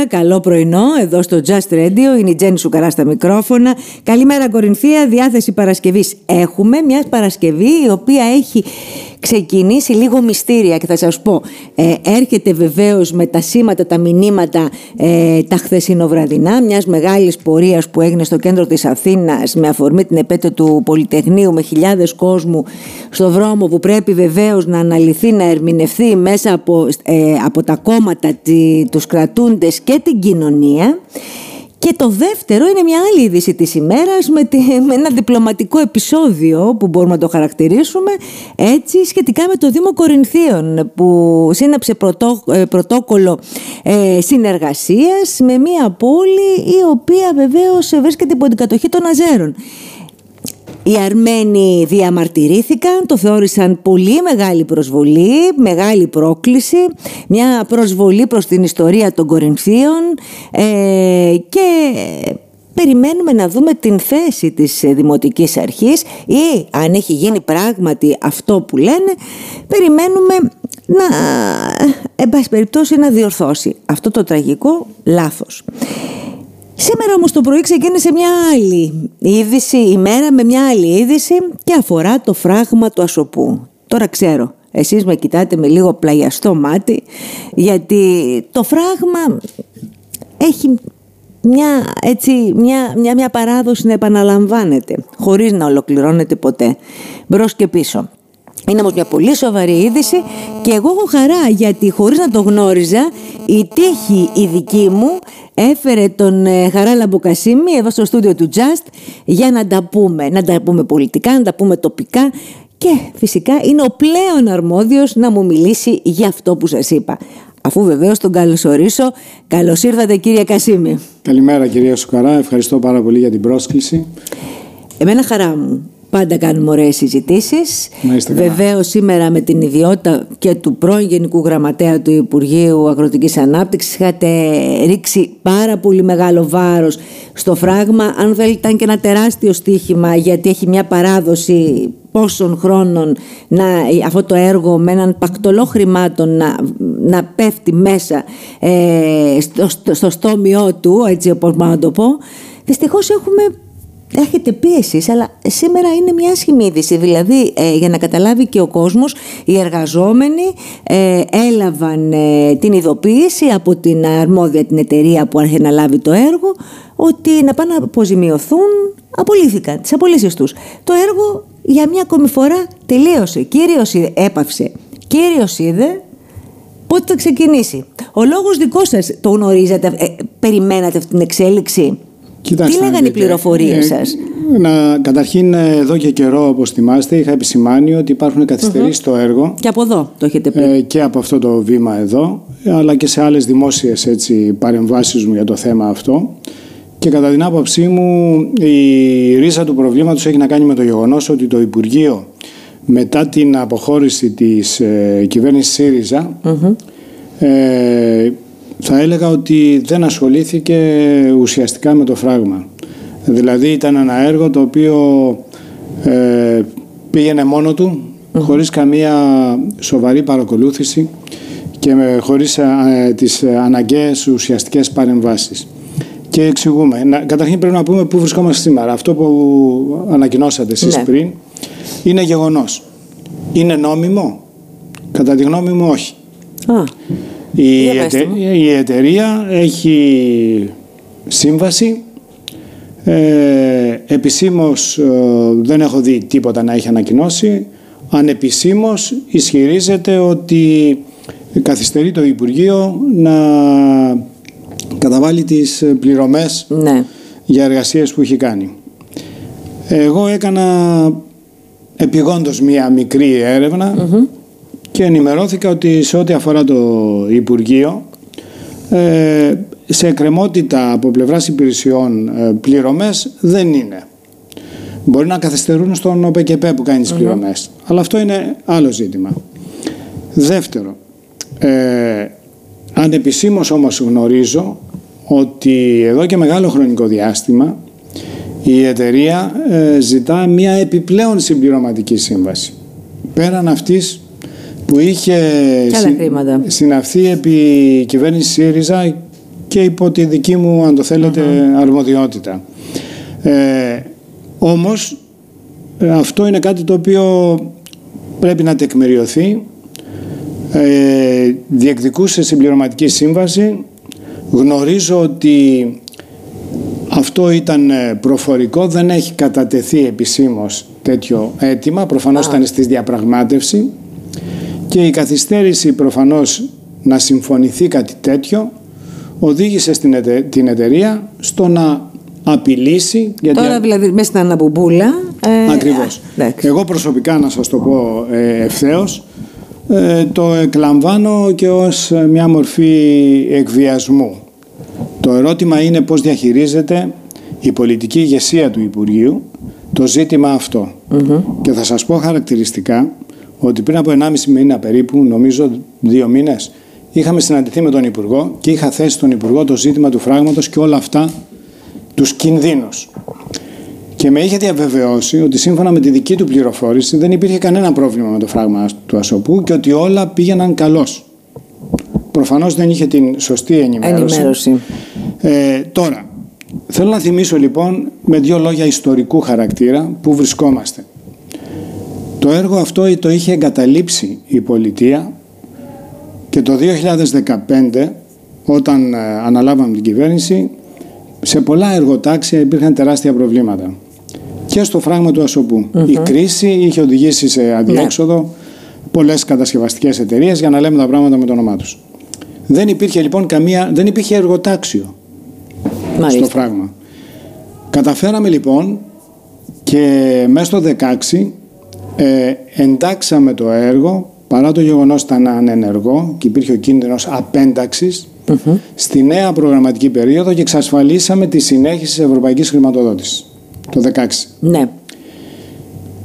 Καλημέρα, καλό πρωινό εδώ στο Just Radio. Είναι η Τζέννη Σουκαρά στα μικρόφωνα. Καλημέρα, Κορινθία. Διάθεση Παρασκευής έχουμε. Μιας Παρασκευή η οποία έχει ξεκινήσει λίγο μυστήρια και θα σας πω. Ε, έρχεται βεβαίως με τα σήματα, τα μηνύματα ε, τα χθεσινοβραδινά μιας μεγάλης πορείας που έγινε στο κέντρο της Αθήνας με αφορμή την επέτειο του Πολυτεχνείου με χιλιάδες κόσμου στο δρόμο που πρέπει βεβαίως να αναλυθεί, να ερμηνευθεί μέσα από, ε, από τα κόμματα, τη, τους κρατούντες και την κοινωνία. Και το δεύτερο είναι μια άλλη είδηση της ημέρας με, με ένα διπλωματικό επεισόδιο που μπορούμε να το χαρακτηρίσουμε έτσι σχετικά με το Δήμο Κορινθίων που σύναψε πρωτό, ε, πρωτόκολλο ε, συνεργασίας με μια πόλη η οποία βεβαίως βρίσκεται υπό την κατοχή των Αζέρων. Οι Αρμένοι διαμαρτυρήθηκαν, το θεώρησαν πολύ μεγάλη προσβολή, μεγάλη πρόκληση, μια προσβολή προς την ιστορία των Κορινθίων ε, και περιμένουμε να δούμε την θέση της Δημοτικής Αρχής ή αν έχει γίνει πράγματι αυτό που λένε, περιμένουμε να, εν πάση περιπτώσει, να διορθώσει αυτό το τραγικό λάθος. Σήμερα όμως το πρωί ξεκίνησε μια άλλη είδηση, η μέρα με μια άλλη είδηση και αφορά το φράγμα του Ασοπού. Τώρα ξέρω, εσείς με κοιτάτε με λίγο πλαγιαστό μάτι γιατί το φράγμα έχει μια, έτσι, μια, μια, μια παράδοση να επαναλαμβάνεται χωρίς να ολοκληρώνεται ποτέ μπρος και πίσω. Είναι όμως μια πολύ σοβαρή είδηση και εγώ έχω χαρά γιατί χωρίς να το γνώριζα η τύχη η δική μου έφερε τον ε, Χαρά Λαμποκασίμη εδώ στο στούντιο του Just για να τα πούμε, να τα πούμε πολιτικά, να τα πούμε τοπικά και φυσικά είναι ο πλέον αρμόδιος να μου μιλήσει για αυτό που σας είπα. Αφού βεβαίως τον καλωσορίσω, καλώς ήρθατε κύριε Κασίμη. Καλημέρα κυρία Σουκαρά, ευχαριστώ πάρα πολύ για την πρόσκληση. Εμένα χαρά μου Πάντα κάνουμε ωραίες συζητήσεις. Βεβαίως σήμερα με την ιδιότητα και του πρώην Γενικού Γραμματέα του Υπουργείου Αγροτικής Ανάπτυξης είχατε ρίξει πάρα πολύ μεγάλο βάρος στο φράγμα. Αν θέλετε ήταν και ένα τεράστιο στίχημα γιατί έχει μια παράδοση πόσων χρόνων να, αυτό το έργο με έναν πακτολό χρημάτων να, να πέφτει μέσα ε, στο, στο, στο στόμιό του, έτσι όπως να το πω. Δυστυχώς έχουμε έχετε πίεση, αλλά σήμερα είναι μια άσχημη είδηση. Δηλαδή, ε, για να καταλάβει και ο κόσμος, οι εργαζόμενοι ε, έλαβαν ε, την ειδοποίηση από την αρμόδια την εταιρεία που άρχισε να λάβει το έργο, ότι να πάνε να αποζημιωθούν, απολύθηκαν τις απολύσεις τους. Το έργο για μια ακόμη φορά τελείωσε. Κύριος έπαυσε. Κύριος είδε πότε θα ξεκινήσει. Ο λόγος δικός σας το γνωρίζατε, περιμένατε αυτή την εξέλιξη; Κοιτάξτε, Τι λέγανε οι πληροφορίες ε, σας; Να, καταρχήν, εδώ και καιρό, όπως θυμάστε, είχα επισημάνει ότι υπάρχουν στο έργο. Και από εδώ το έχετε πει. Ε, και από αυτό το βήμα εδώ, αλλά και σε άλλες δημόσιες παρεμβάσεις μου για το θέμα αυτό. Και κατά την άποψή μου, η ρίζα του προβλήματος έχει να κάνει με το γεγονός ότι το Υπουργείο μετά την αποχώρηση της ε, κυβέρνησης ΣΥΡΙΖΑ ε, θα έλεγα ότι δεν ασχολήθηκε ουσιαστικά με το φράγμα. Δηλαδή ήταν ένα έργο το οποίο ε, πήγαινε μόνο του, χωρίς καμία σοβαρή παρακολούθηση και με, χωρίς ε, τις αναγκαίες ουσιαστικές παρεμβάσεις. Και εξηγούμε. Να, καταρχήν πρέπει να πούμε πού βρισκόμαστε σήμερα. Αυτό που ανακοινώσατε εσείς ναι. πριν είναι γεγονός. Είναι νόμιμο; Κατά τη γνώμη μου όχι. Η, η εταιρεία έχει σύμβαση. Ε, επισήμως ε, δεν έχω δει τίποτα να έχει ανακοινώσει. Ανεπισήμως ισχυρίζεται ότι καθυστερεί το Υπουργείο να καταβάλει τις πληρωμές ναι. για εργασίες που έχει κάνει. Εγώ έκανα επιγόντως μία μικρή και ενημερώθηκα ότι σε ό,τι αφορά το Υπουργείο ε, σε εκκρεμότητα από πλευράς υπηρεσιών ε, πληρωμές δεν είναι. Μπορεί να καθυστερούν στον ΟΠΕΚΕΠΕ που κάνει τις πληρωμές. Αλλά αυτό είναι άλλο ζήτημα. Δεύτερο, ε, ανεπισήμως όμως γνωρίζω ότι εδώ και μεγάλο χρονικό διάστημα η εταιρεία ε, ζητά μια επιπλέον συμπληρωματική σύμβαση. Πέραν αυτής που είχε συναυθεί επί κυβέρνηση ΣΥΡΙΖΑ και υπό τη δική μου, αν το θέλετε, αρμοδιότητα. Ε, όμως ε, αυτό είναι κάτι το οποίο πρέπει να τεκμηριωθεί. Ε, διεκδικούσε συμπληρωματική σύμβαση. Γνωρίζω ότι αυτό ήταν ε, προφορικό, δεν έχει κατατεθεί επισήμως τέτοιο αίτημα, προφανώς ήταν στη διαπραγμάτευση και η καθυστέρηση προφανώς να συμφωνηθεί κάτι τέτοιο οδήγησε στην την εταιρεία στο να απειλήσει. Γιατί... Τώρα δηλαδή μέσα στην αναμπουμπούλα. Ε, Ακριβώς. Εγώ προσωπικά να σας το πω ε, ευθέως, ε, το εκλαμβάνω και ως μια μορφή εκβιασμού. Το ερώτημα είναι πώς διαχειρίζεται η πολιτική ηγεσία του Υπουργείου το ζήτημα Και θα σας πω χαρακτηριστικά ότι πριν από 1,5 μήνα περίπου, νομίζω δύο μήνες, είχαμε συναντηθεί με τον Υπουργό και είχα θέσει στον Υπουργό το ζήτημα του φράγματος και όλα αυτά τους κινδύνους. Και με είχε διαβεβαιώσει ότι σύμφωνα με τη δική του πληροφόρηση δεν υπήρχε κανένα πρόβλημα με το φράγμα του Ασοπού και ότι όλα πήγαιναν καλώς. Προφανώς δεν είχε την σωστή ενημέρωση. ενημέρωση. Ε, τώρα, θέλω να θυμίσω λοιπόν με δύο λόγια ιστορικού χαρακτήρα που βρισκόμαστε. Το έργο αυτό το είχε εγκαταλείψει η πολιτεία και το 2015 όταν ε, αναλάβαμε την κυβέρνηση σε πολλά εργοτάξια υπήρχαν τεράστια προβλήματα. Και στο φράγμα του ασωπου Η κρίση είχε οδηγήσει σε αδιέξοδο ναι. πολλές κατασκευαστικές εταιρείες για να λέμε τα πράγματα με το όνομά τους. Δεν υπήρχε λοιπόν καμία, δεν υπήρχε εργοτάξιο στο φράγμα. Καταφέραμε λοιπόν και μέσα στο 16 ε, εντάξαμε το έργο παρά το γεγονός ήταν ανενεργό και υπήρχε ο κίνδυνος απένταξης στη νέα προγραμματική περίοδο και εξασφαλίσαμε τη συνέχιση της ευρωπαϊκής χρηματοδότησης το 16. Ναι.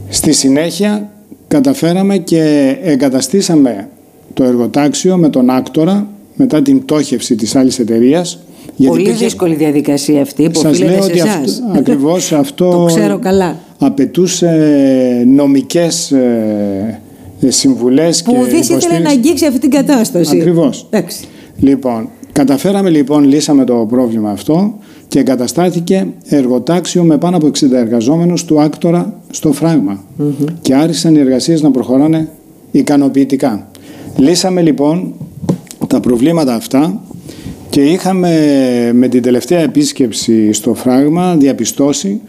Στη συνέχεια καταφέραμε και εγκαταστήσαμε το εργοτάξιο με τον άκτορα μετά την πτώχευση της άλλης εταιρείας. Πολύ υπήρχε... δύσκολη διαδικασία αυτή που Σας λέω ότι αυτό, ακριβώς αυτό το ξέρω καλά. Απαιτούσε νομικές ε, συμβουλές που και Που ήθελε να αγγίξει αυτή την κατάσταση. Ακριβώς. Εντάξει. Λοιπόν, καταφέραμε λοιπόν, λύσαμε το πρόβλημα αυτό και εγκαταστάθηκε εργοτάξιο με πάνω από 60 εργαζόμενους του άκτορα στο φραγμα και άρχισαν οι εργασίες να προχωράνε ικανοποιητικά. Λύσαμε λοιπόν τα προβλήματα αυτά και είχαμε με την τελευταία επίσκεψη στο φράγμα διαπιστώσει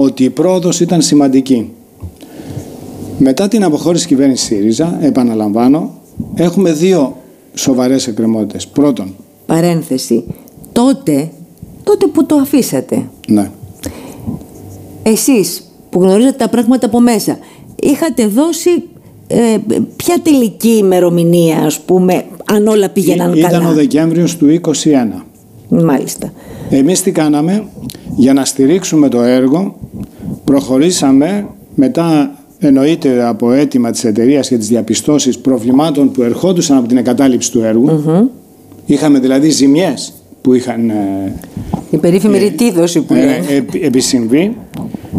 ότι η πρόοδος ήταν σημαντική. Μετά την αποχώρηση της κυβέρνησης ΣΥΡΙΖΑ, επαναλαμβάνω, έχουμε δύο σοβαρές εκκρεμότητες. Πρώτον. Παρένθεση. Τότε, τότε που το αφήσατε. Ναι. Εσείς που γνωρίζετε τα πράγματα από μέσα, είχατε δώσει ε, ποια τελική ημερομηνία, ας πούμε, αν όλα πήγαιναν Ή, καλά; Ήταν ο Δεκέμβριος του 2021. Μάλιστα. Εμείς τι κάναμε, για να στηρίξουμε το έργο, προχωρήσαμε. Μετά εννοείται από αίτημα της εταιρείας για τις διαπιστώσεις προβλημάτων που ερχόντουσαν από την εγκατάλειψη του έργου. Είχαμε δηλαδή ζημιές που είχαν... Ε, Η περίφημη ε, ρητίδωση που ε, ε, επισυμβεί.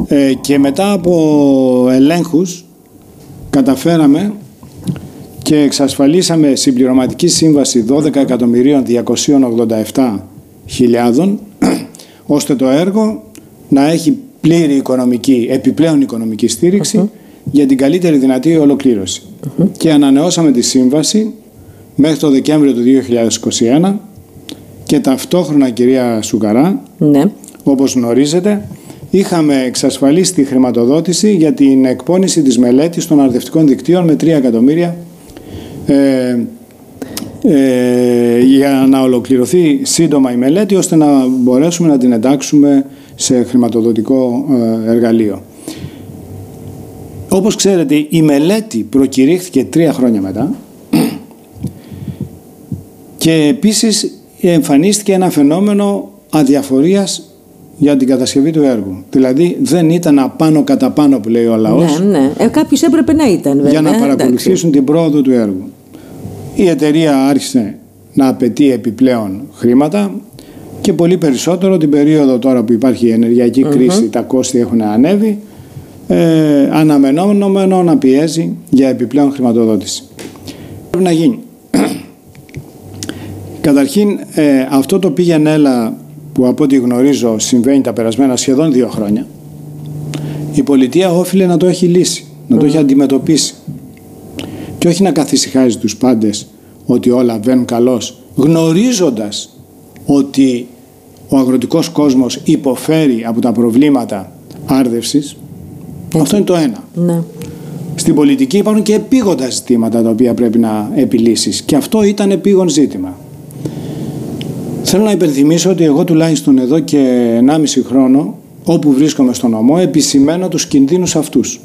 Ε, και μετά από ελέγχους καταφέραμε και εξασφαλίσαμε συμπληρωματική σύμβαση 12.287.000 ώστε το έργο να έχει πλήρη οικονομική, επιπλέον οικονομική για την καλύτερη δυνατή Και ανανεώσαμε τη σύμβαση μέχρι το Δεκέμβριο του 2021 και ταυτόχρονα κυρία Σουκαρά, ναι. όπως γνωρίζετε, είχαμε εξασφαλίσει τη χρηματοδότηση για την εκπόνηση της μελέτης των αρδευτικών δικτύων με 3 εκατομμύρια ε, ε, για να ολοκληρωθεί σύντομα η μελέτη ώστε να μπορέσουμε να την εντάξουμε σε χρηματοδοτικό ε, εργαλείο. Όπως ξέρετε η μελέτη προκηρύχθηκε τρία χρόνια μετά και επίσης εμφανίστηκε ένα φαινόμενο αδιαφορίας για την κατασκευή του έργου. Δηλαδή δεν ήταν απάνω κατά πάνω που λέει ο λαός. Ναι, ναι. Ε, κάποιος έπρεπε να ήταν βέβαια. Για να παρακολουθήσουν την πρόοδο του έργου. Η εταιρεία άρχισε να απαιτεί επιπλέον χρήματα και πολύ περισσότερο την περίοδο τώρα που υπάρχει η ενεργειακή κρίση, τα κόστη έχουν ανέβει ε, αναμενόμενο να πιέζει για επιπλέον χρηματοδότηση. Πρέπει να γίνει. Καταρχήν, ε, αυτό το πήγαινε έλα που από ό,τι γνωρίζω συμβαίνει τα περασμένα σχεδόν δύο χρόνια, η πολιτεία όφιλε να το έχει λύσει, να το έχει αντιμετωπίσει. Και όχι να καθησυχάζει τους πάντες ότι όλα βαίνουν καλώς, γνωρίζοντας ότι ο αγροτικός κόσμος υποφέρει από τα προβλήματα άρδευσης. Αυτό είναι το ένα. Ναι. Στην πολιτική υπάρχουν και επίγοντα ζητήματα τα οποία πρέπει να επιλύσεις και αυτό ήταν επίγον ζήτημα. Θέλω να υπενθυμίσω ότι εγώ τουλάχιστον εδώ και 1,5 χρόνο όπου βρίσκομαι στον νομό επισημαίνω τους κινδύνους αυτούς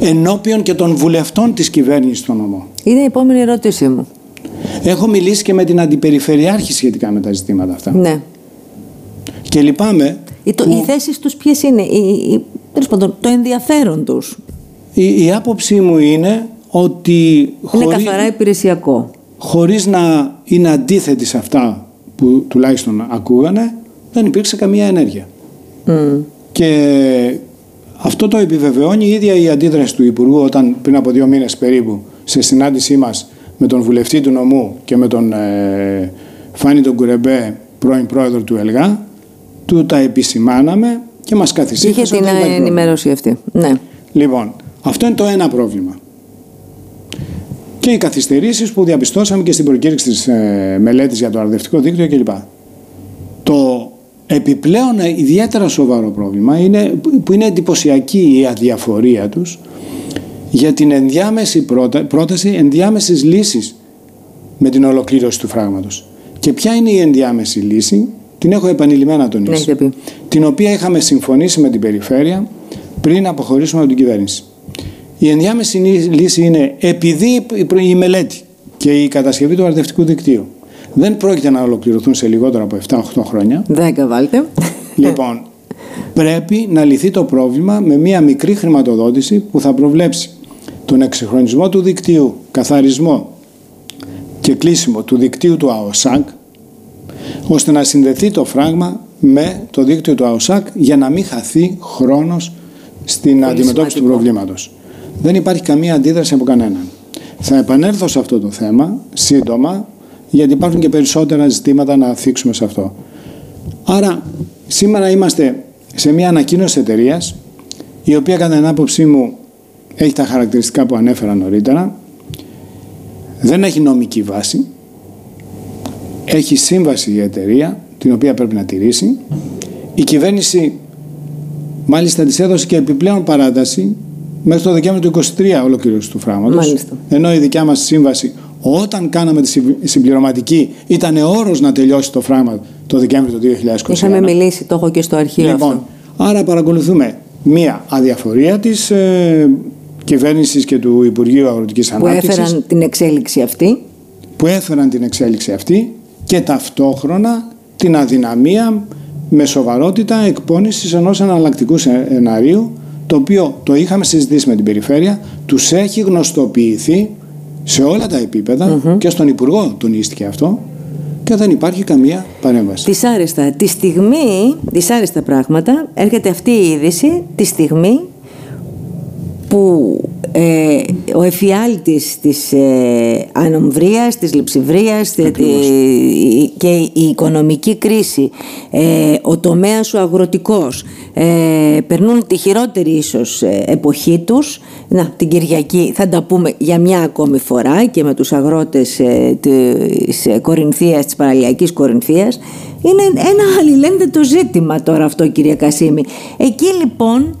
ενώπιον και των βουλευτών της κυβέρνησης στον νομό. Είναι η επόμενη ερώτησή μου. Έχω μιλήσει και με την αντιπεριφερειάρχη σχετικά με τα ζητήματα αυτά. Ναι. Και λυπάμαι. Οι, το, οι θέσεις τους ποιες είναι, η, η, πάντων, το ενδιαφέρον τους. Η, η άποψή μου είναι ότι... Είναι καθαρά υπηρεσιακό. Χωρίς να είναι αντίθετη σε αυτά που τουλάχιστον ακούγανε, δεν υπήρξε καμία ενέργεια. Και αυτό το επιβεβαιώνει η ίδια η αντίδραση του Υπουργού όταν πριν από δύο μήνες περίπου σε συνάντησή μας με τον βουλευτή του νομού και με τον ε, Φάνη τον Κουρεμπέ, πρώην πρόεδρο του ΕΛΓΑ, του τα επισημάναμε και μας καθησύχασε. Είχε την ενημέρωση αυτή. Ναι. Λοιπόν, αυτό είναι το ένα πρόβλημα. Και οι καθυστερήσεις που διαπιστώσαμε και στην προκήρυξη της ε, μελέτης για το αρδευτικό δίκτυο κλπ. Το επιπλέον ιδιαίτερα σοβαρό πρόβλημα είναι, που είναι εντυπωσιακή η αδιαφορία τους για την ενδιάμεση πρόταση ενδιάμεσης λύσης με την ολοκλήρωση του φράγματος. Και ποια είναι η ενδιάμεση λύση, την έχω επανειλημμένα τονίσει, την οποία είχαμε συμφωνήσει με την περιφέρεια πριν αποχωρήσουμε από την κυβέρνηση. Η ενδιάμεση λύση είναι επειδή η μελέτη και η κατασκευή του αρδευτικού δικτύου δεν πρόκειται να ολοκληρωθούν σε λιγότερο από 7-8 χρόνια. 10 βάλτε. Λοιπόν, πρέπει να λυθεί το πρόβλημα με μία μικρή χρηματοδότηση που θα προβλέψει τον εξυγχρονισμό του δικτύου, καθαρισμό και κλείσιμο του δικτύου του ΑΟΣΑΚ, ώστε να συνδεθεί το φράγμα με το δίκτυο του ΑΟΣΑΚ για να μην χαθεί χρόνος στην αντιμετώπιση του προβλήματος. Δεν υπάρχει καμία αντίδραση από κανέναν. Θα επανέλθω σε αυτό το θέμα σύντομα, γιατί υπάρχουν και περισσότερα ζητήματα να θίξουμε σε αυτό. Άρα, σήμερα είμαστε σε μια ανακοίνωση εταιρείας, η οποία κατά την άποψή μου έχει τα χαρακτηριστικά που ανέφερα νωρίτερα, δεν έχει νομική βάση, έχει σύμβαση η εταιρεία, την οποία πρέπει να τηρήσει. Η κυβέρνηση μάλιστα της έδωσε και επιπλέον παράταση μέχρι το Δεκέμβριο του 2023 ολοκλήρωση του φράγματος. Ενώ η δικιά μας σύμβαση όταν κάναμε τη συμπληρωματική ήταν όρος να τελειώσει το φράγμα το Δεκέμβριο του 2021. Είχαμε μιλήσει, το έχω και στο αρχείο λοιπόν, αυτό. Άρα παρακολουθούμε μία αδιαφορία της ε, κυβέρνησης και του Υπουργείου Αγροτικής Ανάπτυξης. Που έφεραν την εξέλιξη αυτή. Που έφεραν την εξέλιξη αυτή και ταυτόχρονα την αδυναμία με σοβαρότητα εκπόνησης ενός εναλλακτικού σενάριου το οποίο το είχαμε συζητήσει με την περιφέρεια, τους έχει γνωστοποιηθεί σε όλα τα επίπεδα και στον Υπουργό τονίστηκε αυτό και δεν υπάρχει καμία παρέμβαση. Δυσάρεστα. Τη στιγμή, δυσάρεστα πράγματα, έρχεται αυτή η είδηση τη στιγμή που ε, ο εφιάλτης της ε, ανομβρίας, της λειψιβρίας και η οικονομική κρίση, ε, ο τομέας ο αγροτικός ε, περνούν τη χειρότερη ίσως ε, εποχή τους. Να, την Κυριακή θα τα πούμε για μια ακόμη φορά και με τους αγρότες της Κορινθίας, της παραλιακής Κορινθίας. Είναι ένα αλληλένδετο ζήτημα τώρα αυτό κυρία Κασίμη. Εκεί λοιπόν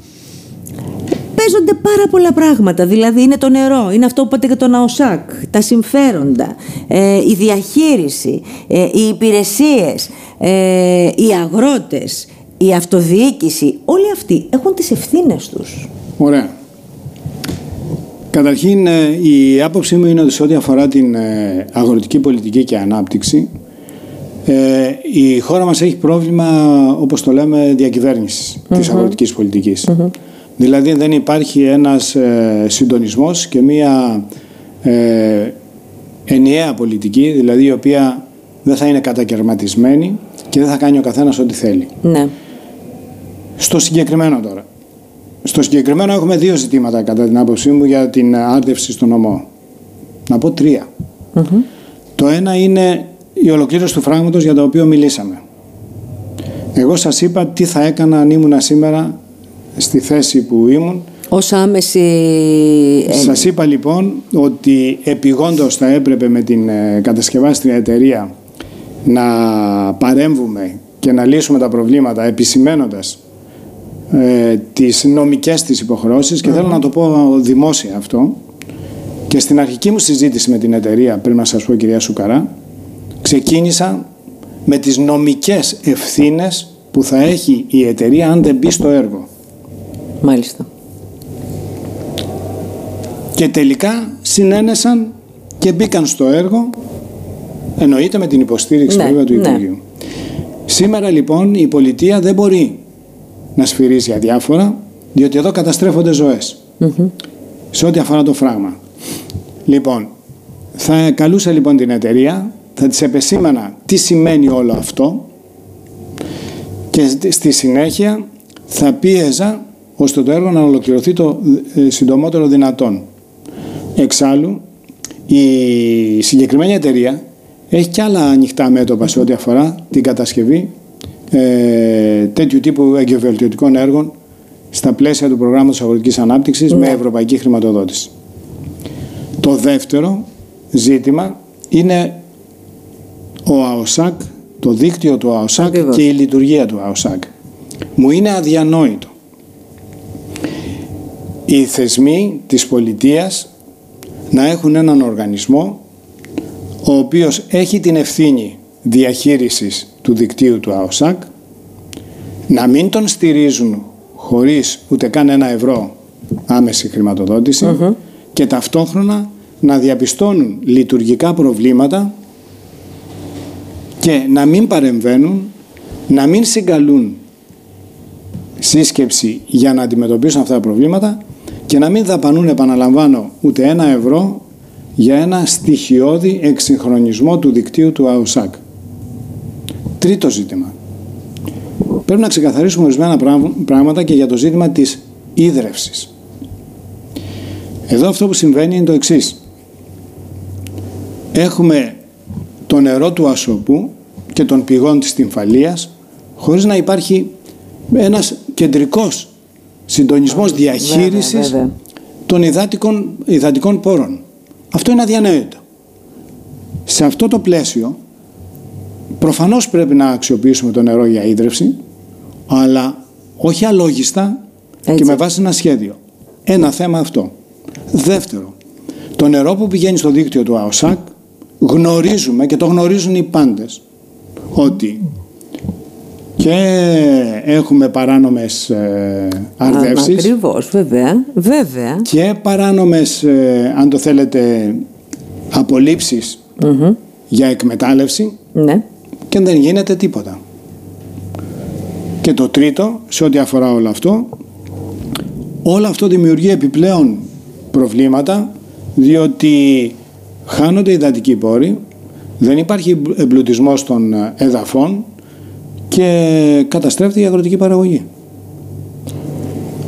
παίζονται πάρα πολλά πράγματα. Δηλαδή είναι το νερό, είναι αυτό που είπατε για τον ΑΟΣΑΚ, τα συμφέροντα, ε, η διαχείριση, ε, οι υπηρεσίες, ε, οι αγρότες, η αυτοδιοίκηση. Όλοι αυτοί έχουν τις ευθύνες τους. Ωραία. Καταρχήν η άποψή μου είναι ότι σε ό,τι αφορά την αγροτική πολιτική και ανάπτυξη η χώρα μας έχει πρόβλημα όπως το λέμε διακυβέρνησης mm-hmm. της αγροτικής πολιτικής. Δηλαδή δεν υπάρχει ένας ε, συντονισμός και μία ε, ενιαία πολιτική, δηλαδή η οποία δεν θα είναι κατακαιρματισμένη και δεν θα κάνει ο καθένας ό,τι θέλει. Ναι. Στο συγκεκριμένο τώρα. Στο συγκεκριμένο έχουμε δύο ζητήματα κατά την άποψή μου για την άρτευση στο νομό. Να πω τρία. Το ένα είναι η ολοκλήρωση του φράγματος για το οποίο μιλήσαμε. Εγώ σας είπα τι θα έκανα αν ήμουν σήμερα στη θέση που ήμουν. Ως άμεση... Σας είπα λοιπόν ότι επιγόντως θα έπρεπε με την ε, κατασκευάστρια εταιρεία να παρέμβουμε και να λύσουμε τα προβλήματα επισημένοντας ε, τις νομικές της υποχρεώσεις και θέλω να το πω δημόσια αυτό και στην αρχική μου συζήτηση με την εταιρεία πριν να σας πω κυρία Σουκαρά ξεκίνησα με τις νομικές ευθύνες που θα έχει η εταιρεία αν δεν μπει στο έργο. Μάλιστα. Και τελικά συνένεσαν και μπήκαν στο έργο εννοείται με την υποστήριξη ναι, του ναι. Υπουργείου. Σήμερα λοιπόν η πολιτεία δεν μπορεί να σφυρίζει αδιάφορα διότι εδώ καταστρέφονται σε ό,τι αφορά το φράγμα. Λοιπόν, θα καλούσα λοιπόν την εταιρεία, θα της επεσήμανα τι σημαίνει όλο αυτό και στη συνέχεια θα πίεζα ώστε το έργο να ολοκληρωθεί το ε, συντομότερο δυνατόν. Εξάλλου, η συγκεκριμένη εταιρεία έχει και άλλα ανοιχτά μέτωπα σε ό,τι αφορά την κατασκευή ε, τέτοιου τύπου εγκαιοβελτιωτικών έργων στα πλαίσια του προγράμματος αγροτικής ανάπτυξης με ναι. ευρωπαϊκή χρηματοδότηση. Το δεύτερο ζήτημα είναι ο ΑΟΣΑΚ, το δίκτυο του ΑΟΣΑΚ και η λειτουργία του ΑΟΣΑΚ. Μου είναι αδιανόητο. Οι θεσμοί της πολιτείας να έχουν έναν οργανισμό ο οποίος έχει την ευθύνη διαχείρισης του δικτύου του ΑΟΣΑΚ να μην τον στηρίζουν χωρίς ούτε καν ένα ευρώ άμεση και ταυτόχρονα να διαπιστώνουν λειτουργικά προβλήματα και να μην παρεμβαίνουν, να μην συγκαλούν σύσκεψη για να αντιμετωπίσουν αυτά τα προβλήματα και να μην δαπανούν, επαναλαμβάνω, ούτε ένα ευρώ για ένα στοιχειώδη εξυγχρονισμό του δικτύου του ΑΟΣΑΚ. Τρίτο ζήτημα. Πρέπει να ξεκαθαρίσουμε ορισμένα πράγματα και για το ζήτημα της ίδρευσης. Εδώ αυτό που συμβαίνει είναι το εξής. Έχουμε το νερό του Ασοπού και των πηγών της Τυμφαλίας χωρίς να υπάρχει ένας κεντρικός συντονισμός διαχείρισης των υδάτικων, υδατικών πόρων. Αυτό είναι αδιανόητο. Σε αυτό το πλαίσιο προφανώς πρέπει να αξιοποιήσουμε το νερό για ίδρυυση αλλά όχι αλόγιστα και με βάση ένα σχέδιο. Ένα θέμα αυτό. Δεύτερο, το νερό που πηγαίνει στο δίκτυο του ΑΟΣΑΚ γνωρίζουμε και το γνωρίζουν οι πάντες ότι και έχουμε παράνομες ε, αρδεύσεις. Ακριβώς, βέβαια, βέβαια. Και παράνομες, ε, αν το θέλετε, για εκμετάλλευση. Ναι. Και δεν γίνεται τίποτα. Και το τρίτο, σε ό,τι αφορά όλο αυτό, όλο αυτό δημιουργεί επιπλέον προβλήματα, διότι χάνονται οι υδατικοί πόροι, δεν υπάρχει εμπλουτισμός των εδαφών και καταστρέφεται η αγροτική παραγωγή.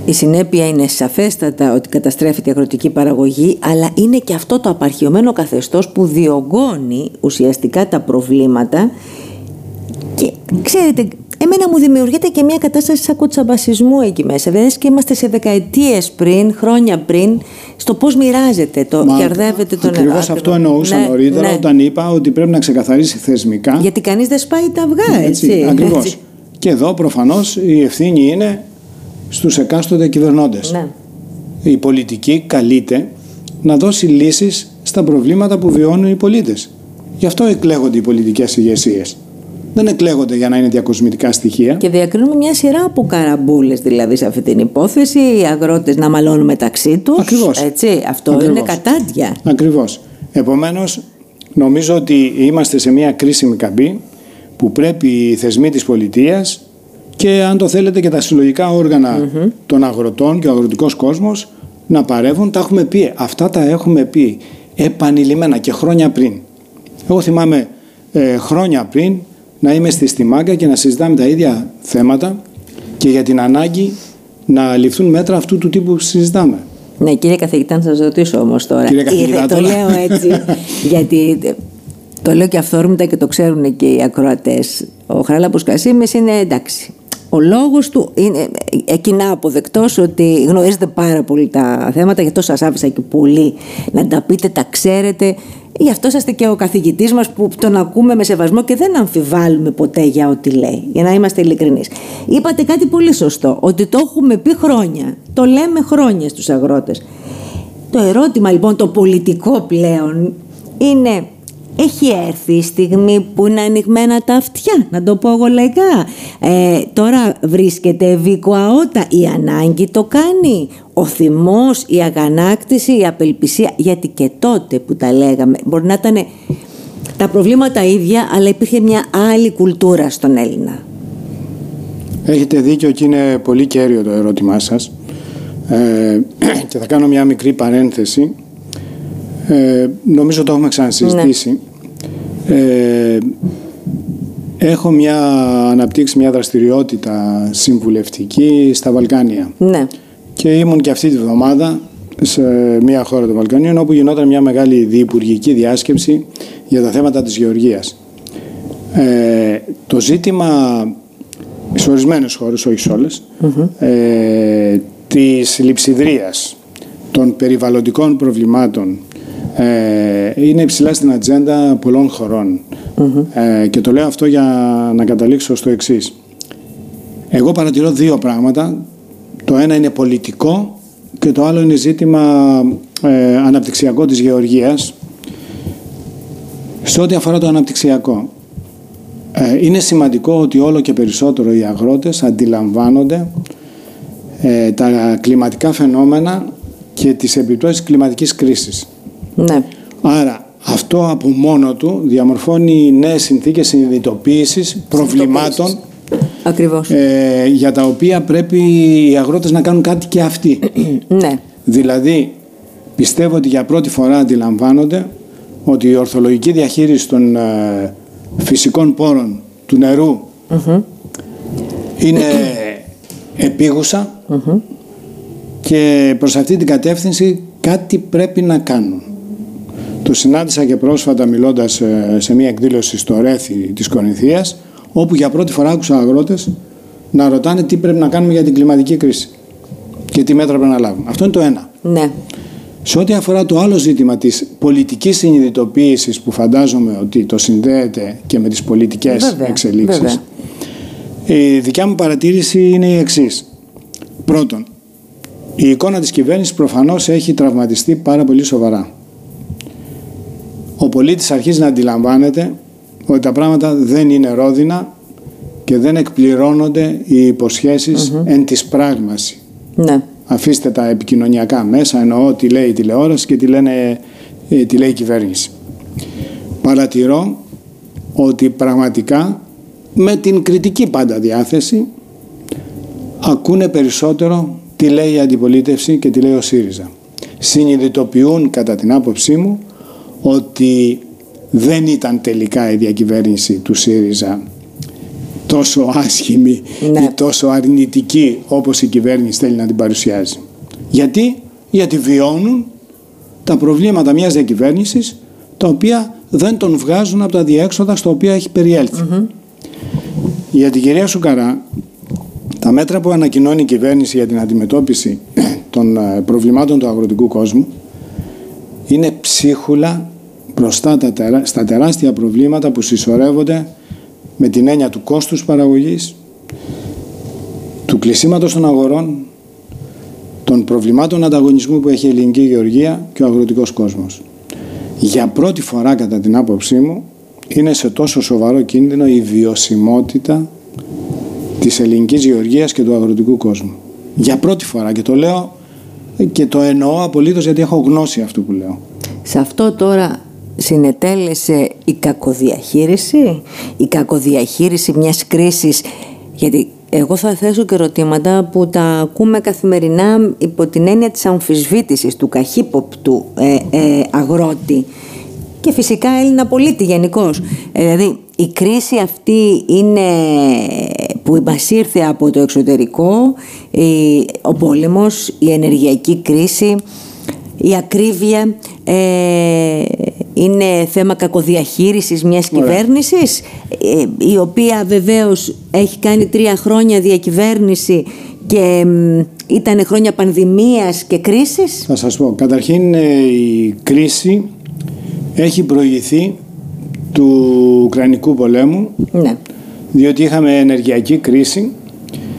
Η συνέπεια είναι σαφέστατα ότι καταστρέφεται η αγροτική παραγωγή, αλλά είναι και αυτό το απαρχιωμένο καθεστώς που διωγγώνει ουσιαστικά τα προβλήματα και ξέρετε, εμένα μου δημιουργείται και μια κατάσταση σαν κοτσαμπασισμού εκεί μέσα. Δηλαδή και είμαστε σε δεκαετίες πριν, χρόνια πριν, στο πώς μοιράζεται το, Μα, κερδεύεται το νερό. Ακριβώς αυτό εννοούσα ναι, νωρίτερα ναι. όταν είπα ότι πρέπει να ξεκαθαρίσει θεσμικά. Γιατί κανείς δεν σπάει τα αυγά, έτσι. έτσι ακριβώς. Και εδώ προφανώς η ευθύνη είναι στους εκάστοτε κυβερνώντες. Ναι. Η πολιτική καλείται να δώσει λύσεις στα προβλήματα που βιώνουν οι πολίτες. Γι' αυτό εκλέγονται οι πολιτικές ηγεσίες. Δεν εκλέγονται για να είναι διακοσμητικά στοιχεία. Και διακρίνουμε μια σειρά από καραμπούλες δηλαδή σε αυτή την υπόθεση. Οι αγρότες να μαλώνουν μεταξύ τους. Ακριβώς. Έτσι, αυτό είναι κατάντια. Ακριβώς. Επομένως, νομίζω ότι είμαστε σε μια κρίσιμη καμπή που πρέπει οι θεσμοί της πολιτείας και αν το θέλετε και τα συλλογικά των αγροτών και ο αγροτικός κόσμος να παρεύουν. Τα έχουμε πει. Αυτά τα έχουμε πει επανειλημμένα και χρόνια πριν. Εγώ θυμάμαι ε, χρόνια πριν να είμαι στη Στιμάγκα και να συζητάμε τα ίδια θέματα και για την ανάγκη να ληφθούν μέτρα αυτού του τύπου που συζητάμε. Ναι, κύριε καθηγητά, να σας ρωτήσω όμως τώρα. Κύριε καθηγητά, το λέω έτσι, γιατί Το λέω και αυθόρμητα και το ξέρουν και οι ακροατές. Ο Χαράλαμπος Κασίμης είναι εντάξει. Ο λόγος του είναι εκείνα αποδεκτός ότι γνωρίζετε πάρα πολύ τα θέματα, γι' αυτό σας άφησα και πολύ να τα πείτε, τα ξέρετε. Γι' αυτό είσαστε και ο καθηγητής μας που τον ακούμε με σεβασμό και δεν αμφιβάλλουμε ποτέ για ό,τι λέει, για να είμαστε ειλικρινείς. Είπατε κάτι πολύ σωστό, ότι το έχουμε πει χρόνια, το λέμε χρόνια στους αγρότες. Το ερώτημα λοιπόν το πολιτικό πλέον είναι έχει έρθει η στιγμή που είναι ανοιγμένα τα αυτιά, να το πω εγώ λαϊκά. Ε, τώρα βρίσκεται βικοαότα, η ανάγκη το κάνει, ο θυμός, η αγανάκτηση, η απελπισία, γιατί και τότε που τα λέγαμε μπορεί να ήταν τα προβλήματα ίδια, αλλά υπήρχε μια άλλη κουλτούρα στον Έλληνα. Έχετε δίκιο και είναι πολύ κέριο το ερώτημά σας. Ε, και θα κάνω μια μικρή παρένθεση. Ε, νομίζω το έχουμε ξανασυζητήσει. Ναι. Ε, έχω μια, αναπτύξει μια δραστηριότητα συμβουλευτική στα Βαλκάνια. Ναι. Και ήμουν και αυτή τη βδομάδα σε μια χώρα των Βαλκανίων όπου γινόταν μια μεγάλη διυπουργική διάσκεψη για τα θέματα της γεωργίας. Ε, το ζήτημα σε ορισμένες χώρες, όχι σε όλες, ε, της λειψιδρίας, των περιβαλλοντικών προβλημάτων ε, είναι υψηλά στην ατζέντα πολλών ε, και το λέω αυτό για να καταλήξω στο εξής. Εγώ παρατηρώ δύο πράγματα. Το ένα είναι πολιτικό και το άλλο είναι ζήτημα ε, αναπτυξιακό της γεωργίας. Σε ό,τι αφορά το αναπτυξιακό, ε, είναι σημαντικό ότι όλο και περισσότερο οι αγρότες αντιλαμβάνονται ε, τα κλιματικά φαινόμενα και τις επιπτώσεις κλιματικής κρίσης. Ναι. Άρα αυτό από μόνο του διαμορφώνει νέες συνθήκες συνειδητοποίησης προβλημάτων Ακριβώς. Ε, για τα οποία πρέπει οι αγρότες να κάνουν κάτι και αυτοί. ναι. Δηλαδή πιστεύω ότι για πρώτη φορά αντιλαμβάνονται ότι η ορθολογική διαχείριση των ε, φυσικών πόρων του νερου είναι επίγουσα και προς αυτή την κατεύθυνση κάτι πρέπει να κάνουν. Το συνάντησα και πρόσφατα μιλώντας ε, σε μια εκδήλωση στο Ρέθι της Κορινθίας όπου για πρώτη φορά άκουσα αγρότες να ρωτάνε τι πρέπει να κάνουμε για την κλιματική κρίση και τι μέτρα πρέπει να λάβουμε. Αυτό είναι το ένα. Ναι. Σε ό,τι αφορά το άλλο ζήτημα της πολιτικής συνειδητοποίησης που φαντάζομαι ότι το συνδέεται και με τις πολιτικές βέβαια, εξελίξεις βέβαια. η δικιά μου παρατήρηση είναι η εξής. Πρώτον, η εικόνα της κυβέρνησης προφανώς έχει τραυματιστεί πάρα πολύ σοβαρά. Ο πολίτης αρχίζει να αντιλαμβάνεται ότι τα πράγματα δεν είναι ρόδινα και δεν εκπληρώνονται οι υποσχέσεις mm-hmm. εν της πράγμασης. Ναι. Αφήστε τα επικοινωνιακά μέσα, εννοώ τι λέει η τηλεόραση και τι, λένε, ε, τι λέει η κυβέρνηση. Παρατηρώ ότι πραγματικά με την κριτική πάντα διάθεση ακούνε περισσότερο τι λέει η αντιπολίτευση και τι λέει ο ΣΥΡΙΖΑ. Συνειδητοποιούν κατά την άποψή μου ότι δεν ήταν τελικά η διακυβέρνηση του ΣΥΡΙΖΑ τόσο άσχημη ναι. ή τόσο αρνητική όπως η κυβέρνηση θέλει να την παρουσιάζει. Γιατί, Γιατί βιώνουν τα προβλήματα μιας διακυβέρνησης τα οποία δεν τον βγάζουν από τα διέξοδα στο οποίο έχει Για την κυρία Σουκαρά, τα μέτρα που ανακοινώνει η κυβέρνηση για την αντιμετώπιση των ε, προβλημάτων του αγροτικού κόσμου είναι ψίχουλα μπροστά στα τεράστια προβλήματα που συσσωρεύονται με την έννοια του κόστους παραγωγής, του κλεισίματος των αγορών, των προβλημάτων ανταγωνισμού που έχει η ελληνική γεωργία και ο αγροτικός κόσμος. Για πρώτη φορά κατά την άποψή μου είναι σε τόσο σοβαρό κίνδυνο η βιωσιμότητα της ελληνικής γεωργίας και του αγροτικού κόσμου. Για πρώτη φορά και το λέω και το εννοώ απολύτως γιατί έχω γνώση αυτού που λέω. Σε αυτό τώρα συνετέλεσε η κακοδιαχείριση, η κακοδιαχείριση μιας κρίσης, γιατί εγώ θα θέσω και ερωτήματα που τα ακούμε καθημερινά υπό την έννοια της αμφισβήτησης του καχύποπτου ε, ε, αγρότη και φυσικά Έλληνα πολίτη γενικώς. Ε, δηλαδή η κρίση αυτή είναι που μας ήρθε από το εξωτερικό, ο πόλεμος, η ενεργειακή κρίση, η ακρίβεια, ε, η είναι θέμα κακοδιαχείρισης μιας Ωραία. κυβέρνησης ε, η οποία βεβαίως έχει κάνει τρία χρόνια διακυβέρνηση και μ, ήταν χρόνια πανδημίας και κρίσης. Θα σας πω. Καταρχήν ε, η κρίση έχει προηγηθεί του Ουκρανικού πολέμου Ναι. διότι είχαμε ενεργειακή κρίση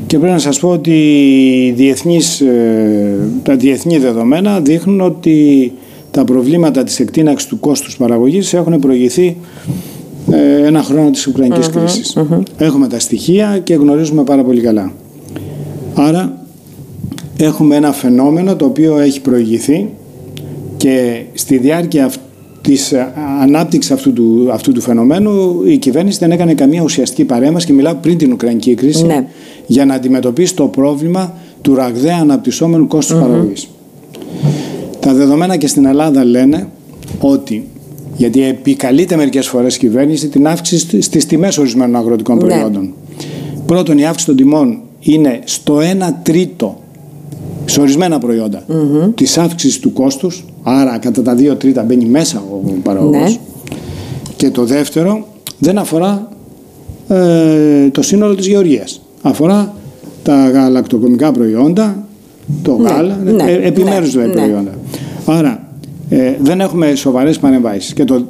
και πρέπει να σας πω ότι οι διεθνείς, ε, τα διεθνή δεδομένα δείχνουν ότι τα προβλήματα της εκτείναξης του κόστους παραγωγής έχουν προηγηθεί ε, ένα χρόνο της ουκρανικης κρίσης. Έχουμε τα στοιχεία και γνωρίζουμε πάρα πολύ καλά. Άρα έχουμε ένα φαινόμενο το οποίο έχει προηγηθεί και στη διάρκεια αυ- της ε, ανάπτυξης αυτού του, αυτού του φαινομένου η κυβέρνηση δεν έκανε καμία ουσιαστική παρέμβαση και μιλάω πριν την Ουκρανική κρίση Ναι. για να αντιμετωπίσει το πρόβλημα του ραγδαία αναπτυσσόμενου κόστους παραγωγής. Τα δεδομένα και στην Ελλάδα λένε ότι γιατί επικαλείται μερικές φορές η κυβέρνηση την αύξηση στις τιμές ορισμένων αγροτικών Ναι. προϊόντων. Πρώτον, η αύξηση των τιμών είναι στο 1 τρίτο σε ορισμένα προϊόντα της αύξησης του κόστους, άρα κατά τα 2 τρίτα μπαίνει μέσα ο παραγωγός. Ναι. Και το δεύτερο δεν αφορά ε, το σύνολο της γεωργίας. Αφορά τα γαλακτοκομικά προϊόντα, το Ναι, γάλα, ναι, ε, επιμέρους ναι, δηλαδή ναι. προϊόντα. Άρα ε, δεν έχουμε σοβαρές παρεμβάσεις. Και το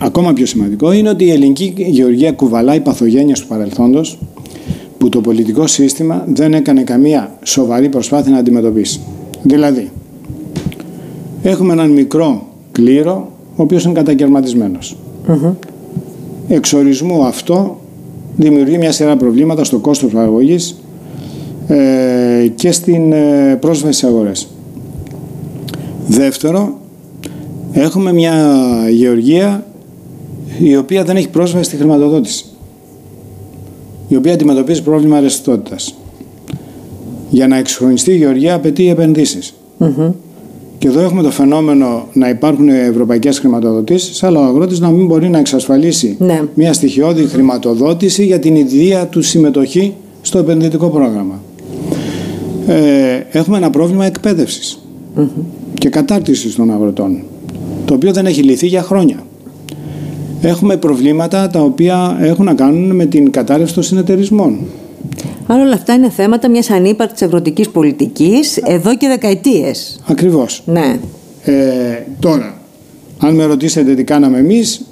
ακόμα πιο σημαντικό είναι ότι η ελληνική γεωργία κουβαλάει παθογένειες του παρελθόντος που το πολιτικό σύστημα δεν έκανε καμία σοβαρή προσπάθεια να αντιμετωπίσει. Δηλαδή, έχουμε έναν μικρό κλήρο ο οποίος είναι κατακαιρματισμένος. Εξορισμού αυτό δημιουργεί μια σειρά προβλήματα στο κόστος παραγωγής ε, και στην ε, πρόσβαση στις αγορές. Δεύτερο, έχουμε μια γεωργία η οποία δεν έχει πρόσβαση στη χρηματοδότηση η οποία αντιμετωπίζει πρόβλημα ρευστότητας. Για να εξυγχρονιστεί η γεωργία απαιτεί επενδύσεις. Και εδώ έχουμε το φαινόμενο να υπάρχουν ευρωπαϊκές χρηματοδοτήσεις, αλλά ο αγρότης να μην μπορεί να εξασφαλίσει Ναι. μια στοιχειώδη χρηματοδότηση για την ιδία του συμμετοχή στο επενδυτικό πρόγραμμα. Ε, έχουμε ένα πρόβλημα εκπαίδευσης και κατάρτισης των αγροτών, το οποίο δεν έχει λυθεί για χρόνια. Έχουμε προβλήματα τα οποία έχουν να κάνουν με την κατάρρευση των συνεταιρισμών. Άρα όλα αυτά είναι θέματα μιας ανύπαρκτης αγροτικής πολιτικής εδώ και δεκαετίες. Ακριβώς. Ναι. Ε, τώρα, αν με ρωτήσετε τι κάναμε εμείς,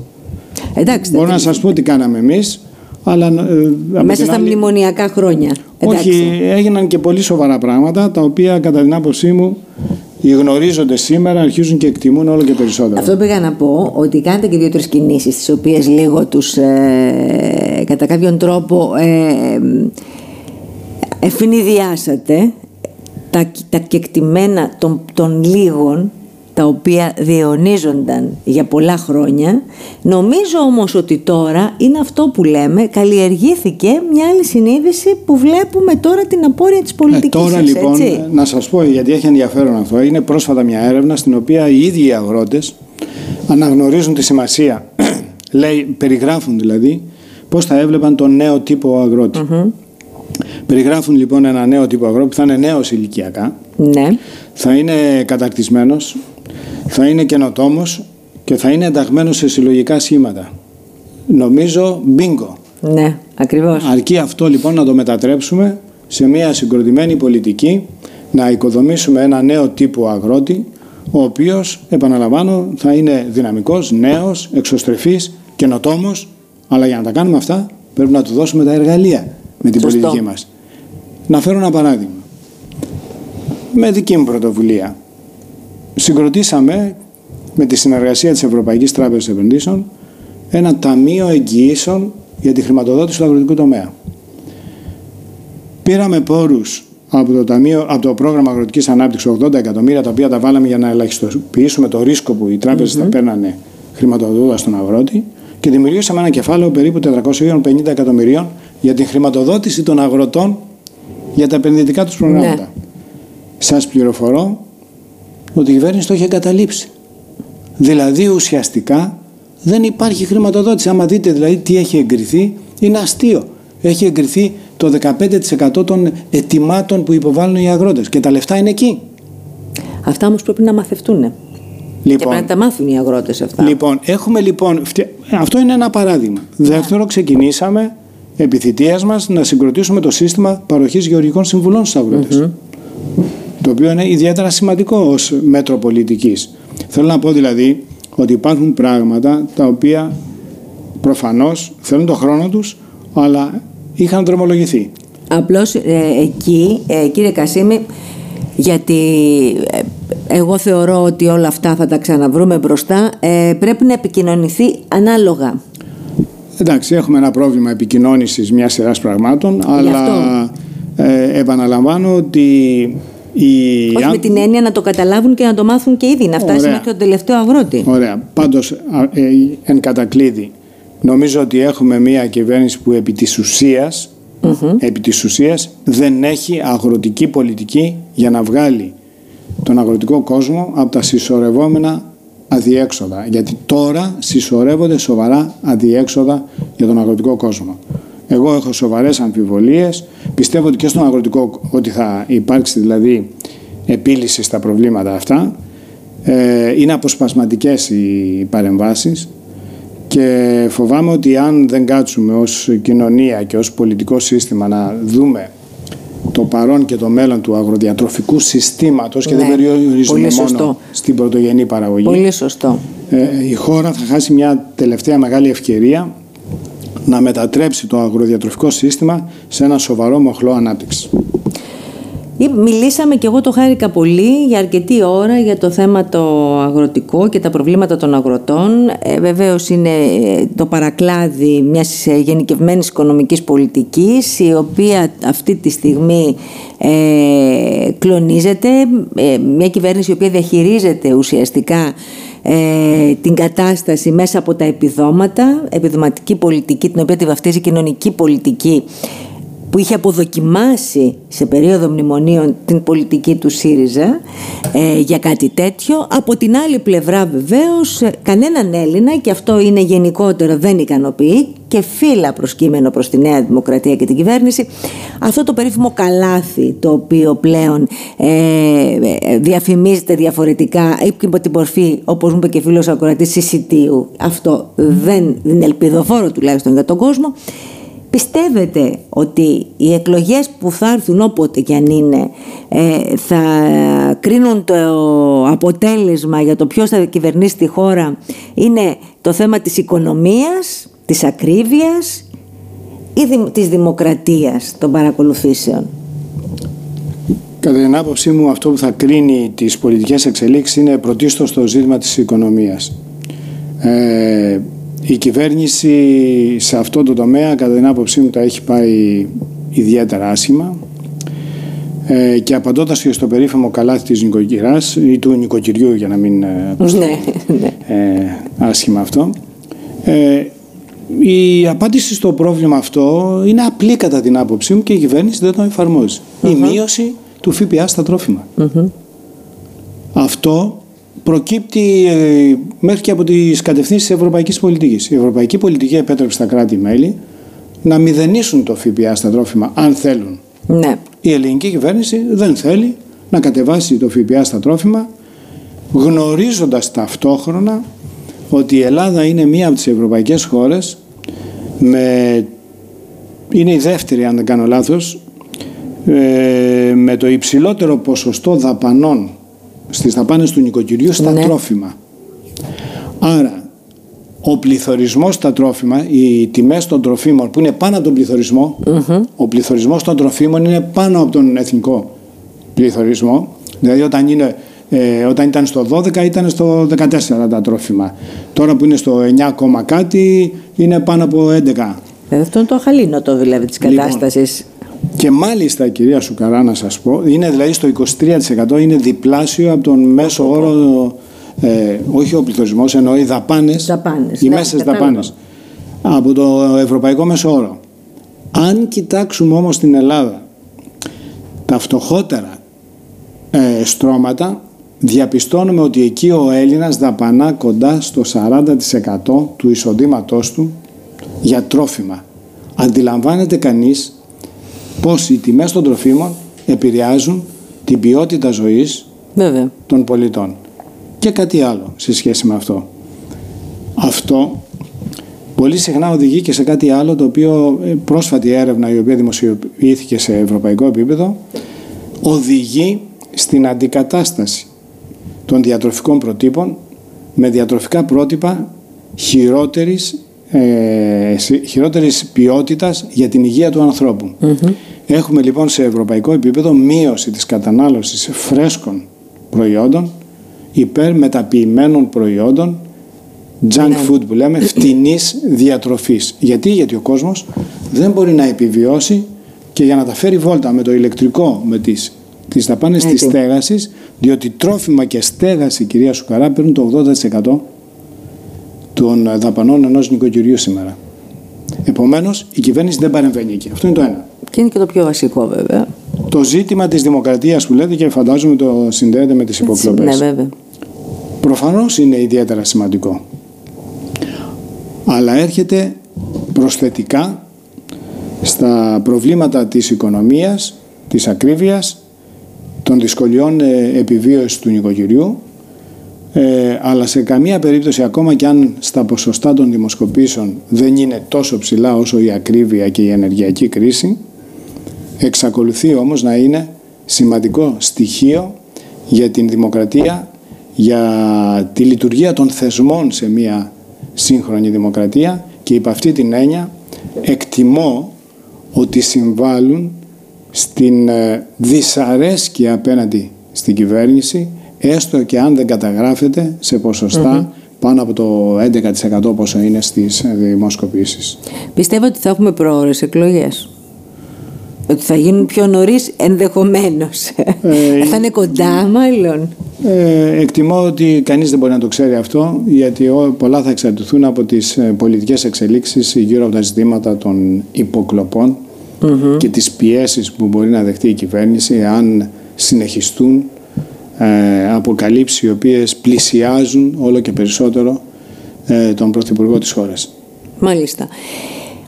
Εντάξει, μπορώ δεν- να σας πω τι κάναμε εμείς, αλλά... ε, από μέσα την στα άλλη- μνημονιακά χρόνια. Εντάξει. Όχι, έγιναν και πολύ σοβαρά πράγματα, τα οποία κατά την άποψή μου οι γνωρίζοντες σήμερα αρχίζουν και εκτιμούν όλο και περισσότερο. Αυτό πήγα να πω ότι κάνετε και δύο-τρεις κινήσεις τις οποίες λίγο τους ε, κατά κάποιον τρόπο ε, ευνηδιάσατε τα, τα κεκτημένα των, των λίγων τα οποία διαιωνίζονταν για πολλά χρόνια. Νομίζω όμως ότι τώρα είναι αυτό που λέμε, καλλιεργήθηκε μια άλλη συνείδηση που βλέπουμε τώρα την απόρρια της Ε, πολιτικής τώρα σας, λοιπόν, έτσι. να σας πω γιατί έχει ενδιαφέρον αυτό, είναι πρόσφατα μια έρευνα στην οποία οι ίδιοι οι αγρότες αναγνωρίζουν τη σημασία, λέει, περιγράφουν δηλαδή, πώς θα έβλεπαν τον νέο τύπο αγρότη. Περιγράφουν λοιπόν ένα νέο τύπο αγρότη που θα είναι νέος ηλικιακά, Ναι. θα είναι κατακτισμένος, θα είναι καινοτόμος και θα είναι ενταγμένος σε συλλογικά σχήματα. Νομίζω μπίνγκο. Ναι, ακριβώς. Αρκεί αυτό λοιπόν να το μετατρέψουμε σε μια συγκροτημένη πολιτική, να οικοδομήσουμε ένα νέο τύπο αγρότη, ο οποίος, επαναλαμβάνω, θα είναι δυναμικός, νέος, εξωστρεφής, καινοτόμος, αλλά για να τα κάνουμε αυτά πρέπει να του δώσουμε τα εργαλεία με την Σωστό. πολιτική μας. Να φέρω ένα παράδειγμα. Με δική μου πρωτοβουλία. Συγκροτήσαμε με τη συνεργασία της Ευρωπαϊκής Τράπεζας Επενδύσεων ένα ταμείο εγγυήσεων για τη χρηματοδότηση του αγροτικού τομέα. Πήραμε πόρους από το, ταμείο, από το πρόγραμμα αγροτικής ανάπτυξης 80 εκατομμύρια τα οποία τα βάλαμε για να ελαχιστοποιήσουμε το ρίσκο που οι τράπεζες θα παίρνανε χρηματοδοτώντας τον αγρότη και δημιουργήσαμε ένα κεφάλαιο περίπου 450 εκατομμυρίων για την χρηματοδότηση των αγροτών για τα επενδυτικά τους προγράμματα. Ναι. Σας πληροφορώ ότι η κυβέρνηση το έχει εγκαταλείψει. Δηλαδή ουσιαστικά δεν υπάρχει χρηματοδότηση. Άμα δείτε δηλαδή τι έχει εγκριθεί, είναι αστείο. Έχει εγκριθεί το 15% των ετοιμάτων που υποβάλλουν οι αγρότες και τα λεφτά είναι εκεί. Αυτά όμως πρέπει να μαθευτούν. Λοιπόν, και πρέπει να τα μάθουν οι αγρότες αυτά. Λοιπόν, έχουμε λοιπόν, αυτό είναι ένα παράδειγμα. Δεύτερο, ξεκινήσαμε επιθυτείας μας να συγκροτήσουμε το σύστημα παροχής γεωργικών συμβουλών στους αγρότες. Το οποίο είναι ιδιαίτερα σημαντικό ως μέτρο πολιτικής. Θέλω να πω δηλαδή ότι υπάρχουν πράγματα τα οποία προφανώς θέλουν τον χρόνο τους αλλά είχαν δρομολογηθεί. Απλώς ε, εκεί, ε, κύριε Κασίμη, γιατί ε, εγώ θεωρώ ότι όλα αυτά θα τα ξαναβρούμε μπροστά, ε, πρέπει να επικοινωνηθεί ανάλογα. Εντάξει, έχουμε ένα πρόβλημα επικοινώνησης μιας σειράς πραγμάτων, αλλά ε, επαναλαμβάνω ότι η... Όχι με την έννοια να το καταλάβουν και να το μάθουν και ήδη, να φτάσει μέχρι τον τελευταίο αγρότη. Ωραία. Πάντως, ε, εν κατακλείδη, νομίζω ότι έχουμε μια κυβέρνηση που επί της ουσίας, επί της ουσίας δεν έχει αγροτική πολιτική για να βγάλει τον αγροτικό κόσμο από τα συσσωρευόμενα αδιέξοδα. Γιατί τώρα συσσωρεύονται σοβαρά αδιέξοδα για τον αγροτικό κόσμο. Εγώ έχω σοβαρές αμφιβολίες. Πιστεύω ότι και στον αγροτικό ότι θα υπάρξει δηλαδή επίλυση στα προβλήματα αυτά. Ε, είναι αποσπασματικές οι παρεμβάσεις και φοβάμαι ότι αν δεν κάτσουμε ως κοινωνία και ως πολιτικό σύστημα να δούμε το παρόν και το μέλλον του αγροδιατροφικού συστήματος και δεν ναι, περιορίζουμε μόνο στην πρωτογενή παραγωγή. Πολύ σωστό. Ε, η χώρα θα χάσει μια τελευταία μεγάλη ευκαιρία να μετατρέψει το αγροδιατροφικό σύστημα σε ένα σοβαρό μοχλό ανάπτυξης. Μιλήσαμε και εγώ το χάρηκα πολύ για αρκετή ώρα για το θέμα το αγροτικό και τα προβλήματα των αγροτών. Ε, βεβαίως είναι ε, το παρακλάδι μιας ε, γενικευμένης οικονομικής πολιτικής η οποία αυτή τη στιγμή ε, κλονίζεται. Ε, μια κυβέρνηση η οποία διαχειρίζεται ουσιαστικά την κατάσταση μέσα από τα επιδόματα, επιδοματική πολιτική την οποία τη βαφτίζει κοινωνική πολιτική που είχε αποδοκιμάσει σε περίοδο μνημονίων την πολιτική του ΣΥΡΙΖΑ ε, για κάτι τέτοιο. Από την άλλη πλευρά βεβαίως ε, κανέναν Έλληνα και αυτό είναι γενικότερο δεν ικανοποιεί και φύλλα προσκύμενο προς τη Νέα Δημοκρατία και την κυβέρνηση αυτό το περίφημο καλάθι το οποίο πλέον ε, διαφημίζεται διαφορετικά υπό την μορφή όπως μου είπε και φίλος ακροατής συσιτίου αυτό δεν είναι ελπιδοφόρο τουλάχιστον για τον κόσμο Πιστεύετε ότι οι εκλογές που θα έρθουν όποτε και αν είναι ε, θα κρίνουν το αποτέλεσμα για το ποιος θα κυβερνήσει τη χώρα; Είναι το θέμα της οικονομίας, της ακρίβειας ή της δημοκρατίας των παρακολουθήσεων; Κατά την άποψή μου αυτό που θα κρίνει τις πολιτικές εξελίξεις είναι πρωτίστως το ζήτημα της οικονομίας. Ε, η κυβέρνηση σε αυτό το τομέα κατά την άποψή μου τα έχει πάει ιδιαίτερα άσχημα ε, και απαντώντας και στο περίφημο καλάθι της νοικοκυράς ή του νοικοκυριού για να μην ε, ναι, ναι. Ε, άσχημα αυτό ε, η απάντηση στο πρόβλημα αυτό είναι απλή κατά την άποψή μου και η κυβέρνηση δεν το εφαρμόζει. Η μείωση του ΦΠΑ στα τροφιμα Αυτό προκύπτει ε, μέχρι και από τις κατευθύνσεις της ευρωπαϊκής πολιτικής. Η ευρωπαϊκή πολιτική επέτρεψε στα κράτη-μέλη να μηδενίσουν το ΦΠΑ στα τρόφιμα, αν θέλουν. Ναι. Η ελληνική κυβέρνηση δεν θέλει να κατεβάσει το ΦΠΑ στα τρόφιμα, γνωρίζοντας ταυτόχρονα ότι η Ελλάδα είναι μία από τις ευρωπαϊκές χώρες με... είναι η δεύτερη αν δεν κάνω λάθος ε, με το υψηλότερο ποσοστό δαπανών στις δαπάνες του νοικοκυριού στα ναι. τρόφιμα. Άρα, ο πληθωρισμός στα τρόφιμα, οι τιμές των τροφίμων που είναι πάνω από τον πληθωρισμό, ο πληθωρισμός των τροφίμων είναι πάνω από τον εθνικό πληθωρισμό. Δηλαδή όταν, είναι, ε, όταν ήταν στο 12 ήταν στο 14 τα τρόφιμα. Τώρα που είναι στο 9, κάτι είναι πάνω από 11. Ε, αυτό είναι το αχαλήνοτο δηλαδή της λοιπόν, κατάστασης. Και μάλιστα, κυρία Σουκαρά, να σας πω, είναι δηλαδή στο 23% είναι διπλάσιο από τον μέσο όρο, ε, όχι ο πληθωρισμός, ενώ οι δαπάνες, δαπάνες οι ναι, μέσες δαπάνες, από το ευρωπαϊκό μέσο όρο. Αν κοιτάξουμε όμως την Ελλάδα, τα φτωχότερα ε, στρώματα, διαπιστώνουμε ότι εκεί ο Έλληνας δαπανά κοντά στο 40% του εισοδήματός του για τρόφιμα. Αντιλαμβάνεται κανείς πώς οι τιμές των τροφίμων επηρεάζουν την ποιότητα ζωής των πολιτών. Και κάτι άλλο σε σχέση με αυτό. Αυτό πολύ συχνά οδηγεί και σε κάτι άλλο το οποίο ε, πρόσφατη έρευνα η οποία δημοσιοποιήθηκε σε ευρωπαϊκό επίπεδο οδηγεί στην αντικατάσταση των διατροφικών προτύπων με διατροφικά πρότυπα χειρότερης, ε, χειρότερης ποιότητας για την υγεία του ανθρώπου. Έχουμε λοιπόν σε ευρωπαϊκό επίπεδο μείωση της κατανάλωσης φρέσκων προϊόντων υπέρ μεταποιημένων προϊόντων junk ναι. food που λέμε φτηνής διατροφής. Γιατί, γιατί ο κόσμος δεν μπορεί να επιβιώσει και για να τα φέρει βόλτα με το ηλεκτρικό, με τις, τις δαπάνες της στέγασης, διότι τρόφιμα και στέγαση, κυρία Σουκαρά, παίρνουν το 80% των δαπανών ενός νοικοκυριού σήμερα. Επομένως, η κυβέρνηση δεν παρεμβαίνει εκεί. Αυτό είναι το ένα. Και είναι και το πιο βασικό βέβαια. Το ζήτημα της δημοκρατίας που λέτε και φαντάζομαι το συνδέεται με τις υποκλοπές. Ναι, βέβαια. Προφανώς είναι ιδιαίτερα σημαντικό. Αλλά έρχεται προσθετικά στα προβλήματα της οικονομίας, της ακρίβειας, των δυσκολιών ε, επιβίωσης του νοικοκυριού ε, αλλά σε καμία περίπτωση ακόμα και αν στα ποσοστά των δημοσκοπήσεων δεν είναι τόσο ψηλά όσο η ακρίβεια και η ενεργειακή κρίση εξακολουθεί όμως να είναι σημαντικό στοιχείο για την δημοκρατία, για τη λειτουργία των θεσμών σε μια σύγχρονη δημοκρατία και υπ' αυτή την έννοια εκτιμώ ότι συμβάλλουν στην ε, δυσαρέσκεια απέναντι στην κυβέρνηση έστω και αν δεν καταγράφεται σε ποσοστα πάνω από το 11% πόσο είναι στις δημοσκοπήσεις. Πιστεύω ότι θα έχουμε προώρες εκλογές. Ότι θα γίνουν πιο νωρίς ενδεχομένως. Ε, θα είναι κοντά, μάλλον. Ε, εκτιμώ ότι κανείς δεν μπορεί να το ξέρει αυτό, γιατί πολλά θα εξαρτηθούν από τις ε, πολιτικές εξελίξεις γύρω από τα ζητήματα των υποκλοπων και τις πιέσεις που μπορεί να δεχτεί η κυβέρνηση αν συνεχιστούν ε, αποκαλύψεις οι οποίες πλησιάζουν όλο και περισσότερο ε, τον Πρωθυπουργό της χώρας. Μάλιστα.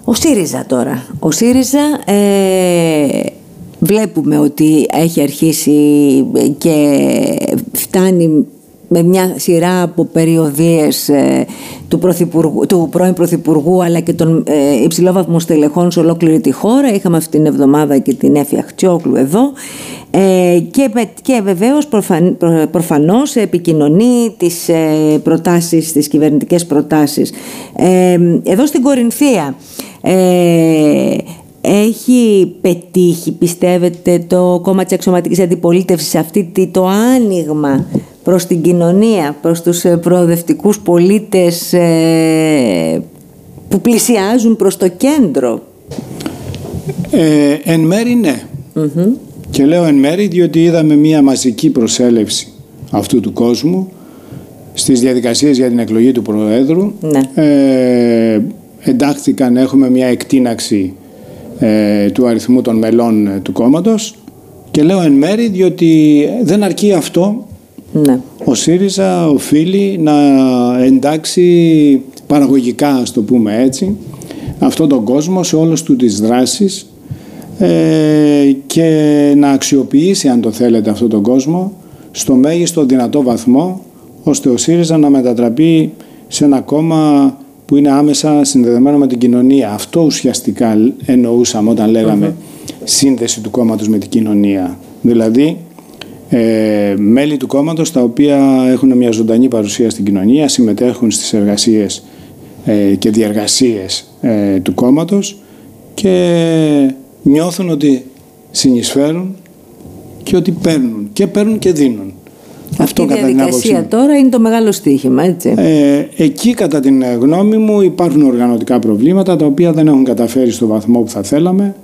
Ο ΣΥΡΙΖΑ τώρα. Ο ΣΥΡΙΖΑ ε, βλέπουμε ότι έχει αρχίσει και φτάνει με μια σειρά από περιοδίες ε, του, του πρώην Πρωθυπουργού αλλά και των ε, υψηλόβαθμων στελεχών σε ολόκληρη τη χώρα. Είχαμε αυτή την εβδομάδα και την Έφη Χτσιόκλου εδώ ε, και, και βεβαίως προφαν, προφανώς επικοινωνεί τις ε, προτάσεις, τις κυβερνητικές προτάσεις. Ε, εδώ στην Κορινθία ε, έχει πετύχει πιστεύετε το κόμμα της αξιωματικής αντιπολίτευσης αυτή το άνοιγμα προς την κοινωνία, προς τους ε, προοδευτικούς πολίτες ε, που πλησιάζουν προς το κέντρο. Ε, εν μέρη ναι. Και λέω εν μέρη διότι είδαμε μια μαζική προσέλευση αυτού του κόσμου στις διαδικασίες για την εκλογή του Προέδρου. Ναι. Ε, εντάχθηκαν, έχουμε μια εκτίναξη ε, του αριθμού των μελών του κόμματος και λέω εν μέρη διότι δεν αρκεί αυτό ναι. Ο ΣΥΡΙΖΑ οφείλει να εντάξει παραγωγικά, ας το πούμε έτσι, αυτόν τον κόσμο σε όλες του τις δράσεις ε, και να αξιοποιήσει, αν το θέλετε, αυτόν τον κόσμο στο μέγιστο δυνατό βαθμό, ώστε ο ΣΥΡΙΖΑ να μετατραπεί σε ένα κόμμα που είναι άμεσα συνδεδεμένο με την κοινωνία. Αυτό ουσιαστικά εννοούσαμε όταν σύνδεση του κόμματος με την κοινωνία. Δηλαδή, ε, μέλη του κόμματος τα οποία έχουν μια ζωντανή παρουσία στην κοινωνία, συμμετέχουν στις εργασίες ε, και διεργασίες ε, του κόμματος και νιώθουν ότι συνεισφέρουν και ότι παίρνουν και παίρνουν και δίνουν. Αυτό η διαδικασία τώρα είναι το μεγάλο στοίχημα, έτσι. Ε, εκεί κατά την γνώμη μου υπάρχουν οργανωτικά προβλήματα τα οποία δεν έχουν καταφέρει στο βαθμό που θα θέλαμε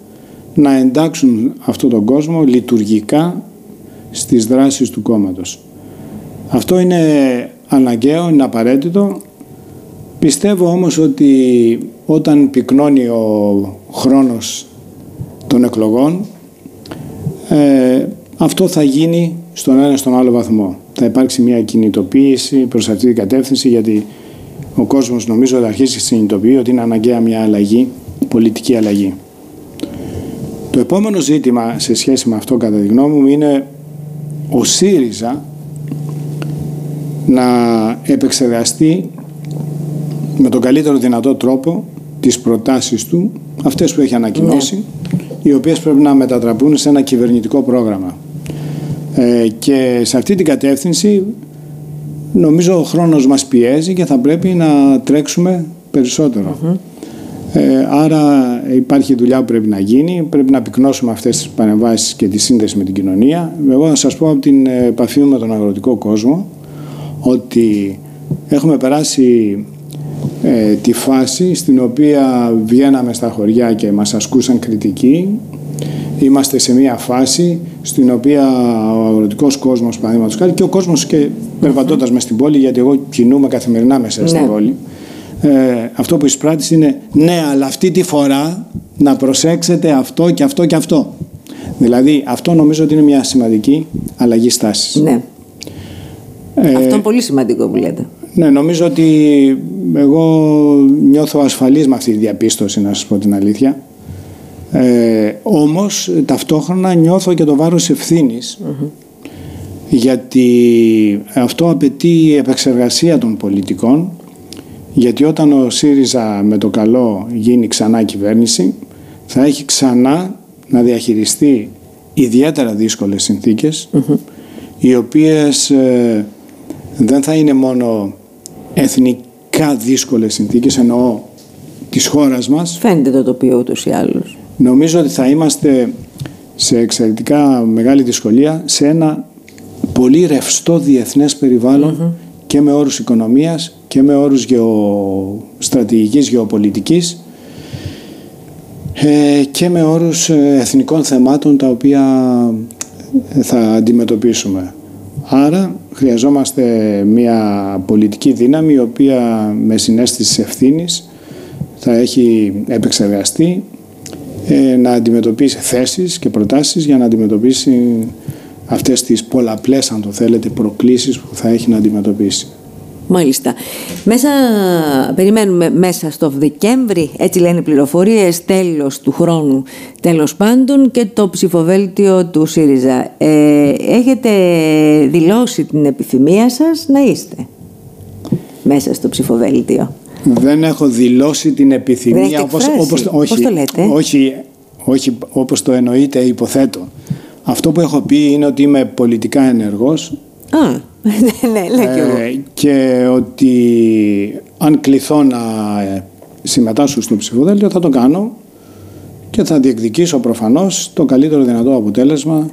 να εντάξουν αυτόν τον κόσμο λειτουργικά στις δράσεις του κόμματος. Αυτό είναι αναγκαίο, είναι απαραίτητο. Πιστεύω όμως ότι όταν πυκνώνει ο χρόνος των εκλογών ε, αυτό θα γίνει στον ένα στον άλλο βαθμό. Θα υπάρξει μια κινητοποίηση προς αυτή την κατεύθυνση γιατί ο κόσμος νομίζω θα αρχίσει να συνειδητοποιεί ότι είναι αναγκαία μια αλλαγή, πολιτική αλλαγή. Το επόμενο ζήτημα σε σχέση με αυτό κατά τη γνώμη μου είναι ο ΣΥΡΙΖΑ να επεξεργαστεί με τον καλύτερο δυνατό τρόπο τις προτάσεις του, αυτές που έχει ανακοινώσει, ναι. οι οποίες πρέπει να μετατραπούν σε ένα κυβερνητικό πρόγραμμα. Ε, και σε αυτή την κατεύθυνση νομίζω ο χρόνος μας πιέζει και θα πρέπει να τρέξουμε Ε, άρα υπάρχει δουλειά που πρέπει να γίνει, πρέπει να πυκνώσουμε αυτές τις παρεμβάσεις και τη σύνδεση με την κοινωνία. Εγώ θα σας πω από την επαφή μου με τον αγροτικό κόσμο ότι έχουμε περάσει ε, τη φάση στην οποία βγαίναμε στα χωριά και μας ασκούσαν κριτική. Είμαστε σε μια φάση στην οποία ο αγροτικός κόσμος, παραδείγματος χάρη, και ο κόσμος και περπατώντας μέσα στην πόλη, γιατί εγώ κινούμαι καθημερινά μέσα στην ναι. πόλη, ε, αυτό που εισπράττει είναι ναι, αλλά αυτή τη φορά να προσέξετε αυτό και αυτό και αυτό. Δηλαδή, αυτό νομίζω ότι είναι μια σημαντική αλλαγή στάσης. Ναι. Ε, αυτό είναι πολύ σημαντικό που λέτε. Ναι, νομίζω ότι εγώ νιώθω ασφαλής με αυτή τη διαπίστωση, να σας πω την αλήθεια. Ε, όμως, ταυτόχρονα νιώθω και το βάρος γιατί αυτό απαιτεί επεξεργασία των πολιτικών, γιατί όταν ο ΣΥΡΙΖΑ με το καλό γίνει ξανά κυβέρνηση, θα έχει ξανά να διαχειριστεί ιδιαίτερα δύσκολες οι οποίες ε, δεν θα είναι μόνο εθνικά δύσκολες συνθήκες, εννοώ της χώρας μας. Φαίνεται το τοπίο ούτως ή άλλως. Νομίζω ότι θα είμαστε σε εξαιρετικά μεγάλη δυσκολία σε ένα πολύ ρευστό διεθνές και με όρους οικονομίας και με όρους γεωστρατηγικής, γεωπολιτικής ε, και με όρους ε, εθνικών θεμάτων τα οποία θα αντιμετωπίσουμε. Άρα χρειαζόμαστε μια πολιτική δύναμη η οποία με συνέστηση ευθύνης θα έχει επεξεργαστεί ε, να αντιμετωπίσει θέσεις και προτάσεις για να αντιμετωπίσει αυτές τις πολλαπλές αν το θέλετε προκλήσεις που θα έχει να αντιμετωπίσει. Μάλιστα. Μέσα, περιμένουμε μέσα στο Δεκέμβρη, έτσι λένε οι πληροφορίες, τέλος του χρόνου, τέλος πάντων και το ψηφοβέλτιο του ΣΥΡΙΖΑ. Ε, έχετε δηλώσει την επιθυμία σας να είστε μέσα στο ψηφοβέλτιο; Δεν έχω δηλώσει την επιθυμία όπως, όπως, όχι, Πώς το λέτε; Όχι, όχι όπως το εννοείτε υποθέτω. Αυτό που έχω πει είναι ότι είμαι πολιτικά ενεργός. Α. ναι, ναι, λέω και εγώ. Ε, και ότι αν κληθώ να συμμετάσχω στο ψηφοδέλτιο θα το κάνω και θα διεκδικήσω προφανώς το καλύτερο δυνατό αποτέλεσμα.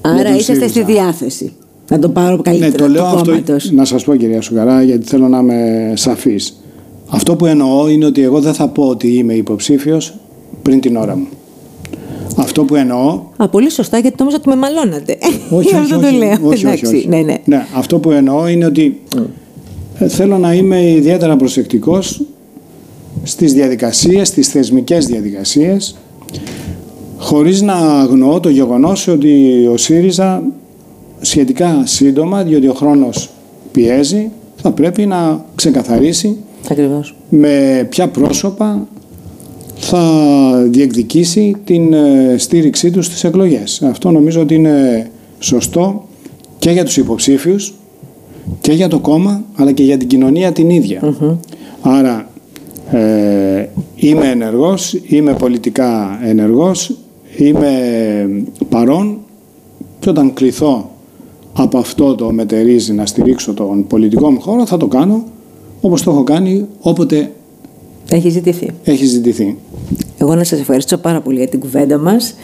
Άρα είσαστε στη διάθεση. Να το πάρω καλύτερα. Ναι, το λέω αυτό να σας πω κυρία Σουκαρά γιατί θέλω να είμαι σαφής. Αυτό που εννοώ είναι ότι εγώ δεν θα πω ότι είμαι υποψήφιος πριν την ώρα μου. Αυτό που εννοώ. Α, πολύ σωστά, γιατί νόμιζα ότι με μαλώνατε. Όχι, όχι, όχι, το λέω. όχι, όχι, όχι. Ναι, ναι. ναι, αυτό που εννοώ είναι ότι ε, θέλω να είμαι ιδιαίτερα προσεκτικός στις διαδικασίες, στις θεσμικές διαδικασίες, χωρίς να αγνοώ το γεγονός ότι ο ΣΥΡΙΖΑ σχετικά σύντομα, διότι ο χρόνος πιέζει, θα πρέπει να ξεκαθαρίσει Ακριβώς. με ποια πρόσωπα θα διεκδικήσει την ε, στήριξή του στις εκλογές. Αυτό νομίζω ότι είναι σωστό και για τους υποψήφιους και για το κόμμα αλλά και για την κοινωνία την ίδια. Άρα ε, είμαι ενεργός, είμαι πολιτικά ενεργός, είμαι παρόν και όταν κληθώ από αυτό το μετερίζει να στηρίξω τον πολιτικό μου χώρο θα το κάνω όπως το έχω κάνει όποτε έχει ζητηθεί. Έχει ζητηθεί. Εγώ να σας ευχαριστώ πάρα πολύ για την κουβέντα μας.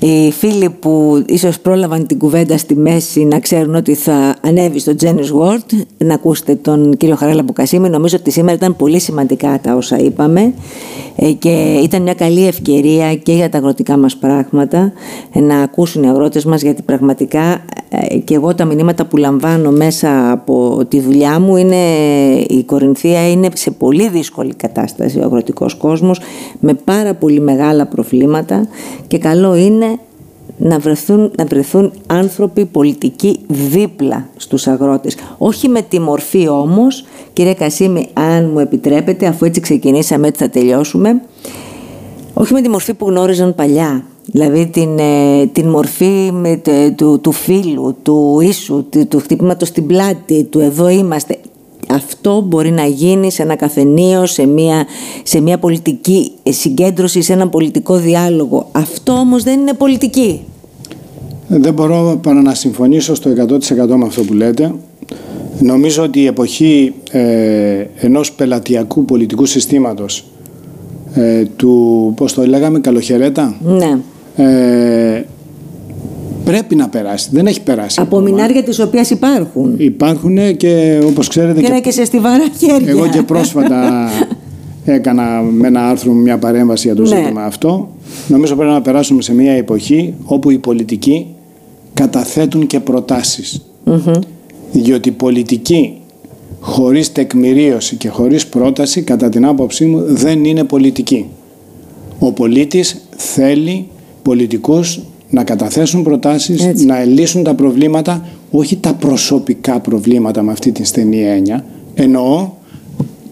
Οι φίλοι που ίσως πρόλαβαν την κουβέντα στη μέση να ξέρουν ότι θα ανέβει στο Genius World να ακούσετε τον κύριο Χαράλα Μπουκασίμη. Νομίζω ότι σήμερα ήταν πολύ σημαντικά τα όσα είπαμε ε, και ήταν μια καλή ευκαιρία και για τα αγροτικά μας πράγματα ε, να ακούσουν οι αγρότες μας γιατί πραγματικά ε, και εγώ τα μηνύματα που λαμβάνω μέσα από τη δουλειά μου είναι η Κορινθία είναι σε πολύ δύσκολη κατάσταση ο αγροτικός κόσμος με πάρα πολύ μεγάλα προβλήματα και καλό είναι να βρεθούν, να βρεθούν άνθρωποι πολιτικοί δίπλα στους αγρότες. Όχι με τη μορφή όμως, κύριε Κασίμη, αν μου επιτρέπετε, αφού έτσι ξεκινήσαμε, έτσι θα τελειώσουμε, όχι με τη μορφή που γνώριζαν παλιά Δηλαδή την, ε, την μορφή με, του, του φίλου, του ίσου, του, του χτυπήματος στην πλάτη, του εδώ είμαστε. Αυτό μπορεί να γίνει σε ένα καφενείο, σε μια, σε μια πολιτική συγκέντρωση, σε ένα πολιτικό διάλογο. Αυτό όμως δεν είναι πολιτική. Δεν μπορώ παρά να συμφωνήσω στο 100% με αυτό που λέτε. Νομίζω ότι η εποχή ε, ενός πελατειακού πολιτικού συστήματος ε, του, πώς το λέγαμε, καλοχαιρέτα. Ναι. Ε, πρέπει να περάσει. Δεν έχει περάσει. Από μινάρια τις οποίες υπάρχουν. Υπάρχουν και όπως ξέρετε... Και, και, και σε στιβαρά χέρια. Εγώ και πρόσφατα έκανα με ένα άρθρο μια παρέμβαση για το ναι. ζήτημα αυτό. Νομίζω πρέπει να περάσουμε σε μια εποχή όπου οι πολιτικοί καταθέτουν και προτάσεις. Mm-hmm. Διότι πολιτική χωρίς τεκμηρίωση και χωρίς πρόταση κατά την άποψή μου δεν είναι πολιτική. Ο πολίτης θέλει πολιτικούς να καταθέσουν προτάσεις, να λύσουν τα προβλήματα, όχι τα προσωπικά προβλήματα με αυτή την στενή έννοια, εννοώ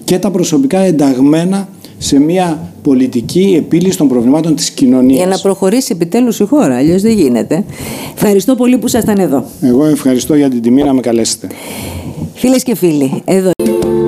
και τα προσωπικά ενταγμένα σε μια πολιτική επίλυση των προβλημάτων της κοινωνίας. Για να προχωρήσει επιτέλους η χώρα, αλλιώς δεν γίνεται. Ευχαριστώ πολύ που ήσασταν εδώ. Εγώ ευχαριστώ για την τιμή να με καλέσετε. Φίλες και φίλοι, εδώ